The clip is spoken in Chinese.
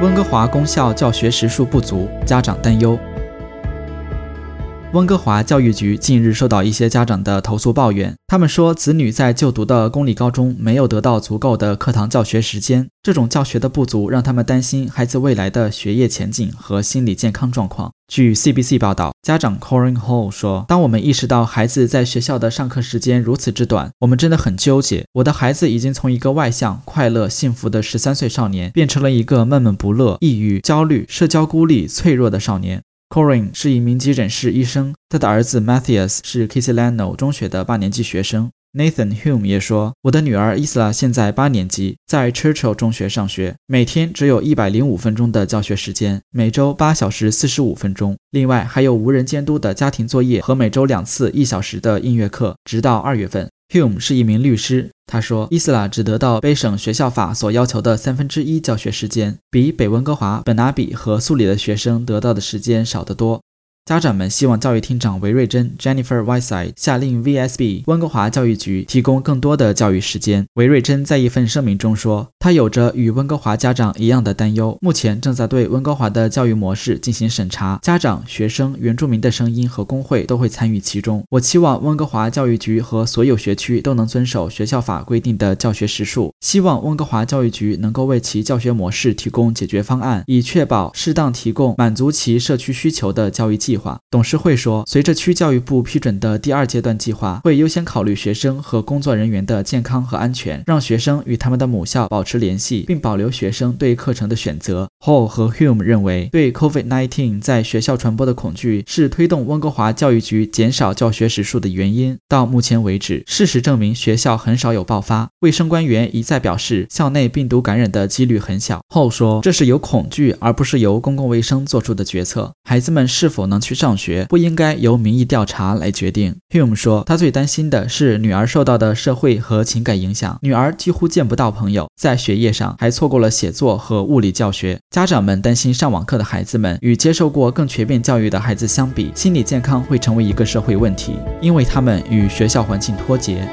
温哥华公校教学时数不足，家长担忧。温哥华教育局近日收到一些家长的投诉抱怨，他们说子女在就读的公立高中没有得到足够的课堂教学时间，这种教学的不足让他们担心孩子未来的学业前景和心理健康状况。据 CBC 报道，家长 Corin Hall 说：“当我们意识到孩子在学校的上课时间如此之短，我们真的很纠结。我的孩子已经从一个外向、快乐、幸福的十三岁少年，变成了一个闷闷不乐、抑郁、焦虑、社交孤立、脆弱的少年。” Corin 是一名急诊室医生，他的儿子 Matthias 是 Kisilano 中学的八年级学生。Nathan Hume 也说：“我的女儿伊斯拉现在八年级，在 Churchill 中学上学，每天只有一百零五分钟的教学时间，每周八小时四十五分钟。另外还有无人监督的家庭作业和每周两次一小时的音乐课，直到二月份。” Hume 是一名律师，他说，伊斯拉只得到卑省学校法所要求的三分之一教学时间，比北温哥华、本拿比和苏里的学生得到的时间少得多。家长们希望教育厅长韦瑞珍 （Jennifer Whiteside） 下令 VSB 温哥华教育局提供更多的教育时间。韦瑞珍在一份声明中说：“他有着与温哥华家长一样的担忧，目前正在对温哥华的教育模式进行审查。家长、学生、原住民的声音和工会都会参与其中。我期望温哥华教育局和所有学区都能遵守学校法规定的教学时数。希望温哥华教育局能够为其教学模式提供解决方案，以确保适当提供满足其社区需求的教育计划。”董事会说，随着区教育部批准的第二阶段计划，会优先考虑学生和工作人员的健康和安全，让学生与他们的母校保持联系，并保留学生对课程的选择。Hall 和 Hume 认为，对 COVID-19 在学校传播的恐惧是推动温哥华教育局减少教学时数的原因。到目前为止，事实证明学校很少有爆发。卫生官员以再表示，校内病毒感染的几率很小。后说，这是由恐惧而不是由公共卫生做出的决策。孩子们是否能去上学，不应该由民意调查来决定。Hume 说，他最担心的是女儿受到的社会和情感影响。女儿几乎见不到朋友，在学业上还错过了写作和物理教学。家长们担心上网课的孩子们与接受过更全面教育的孩子相比，心理健康会成为一个社会问题，因为他们与学校环境脱节。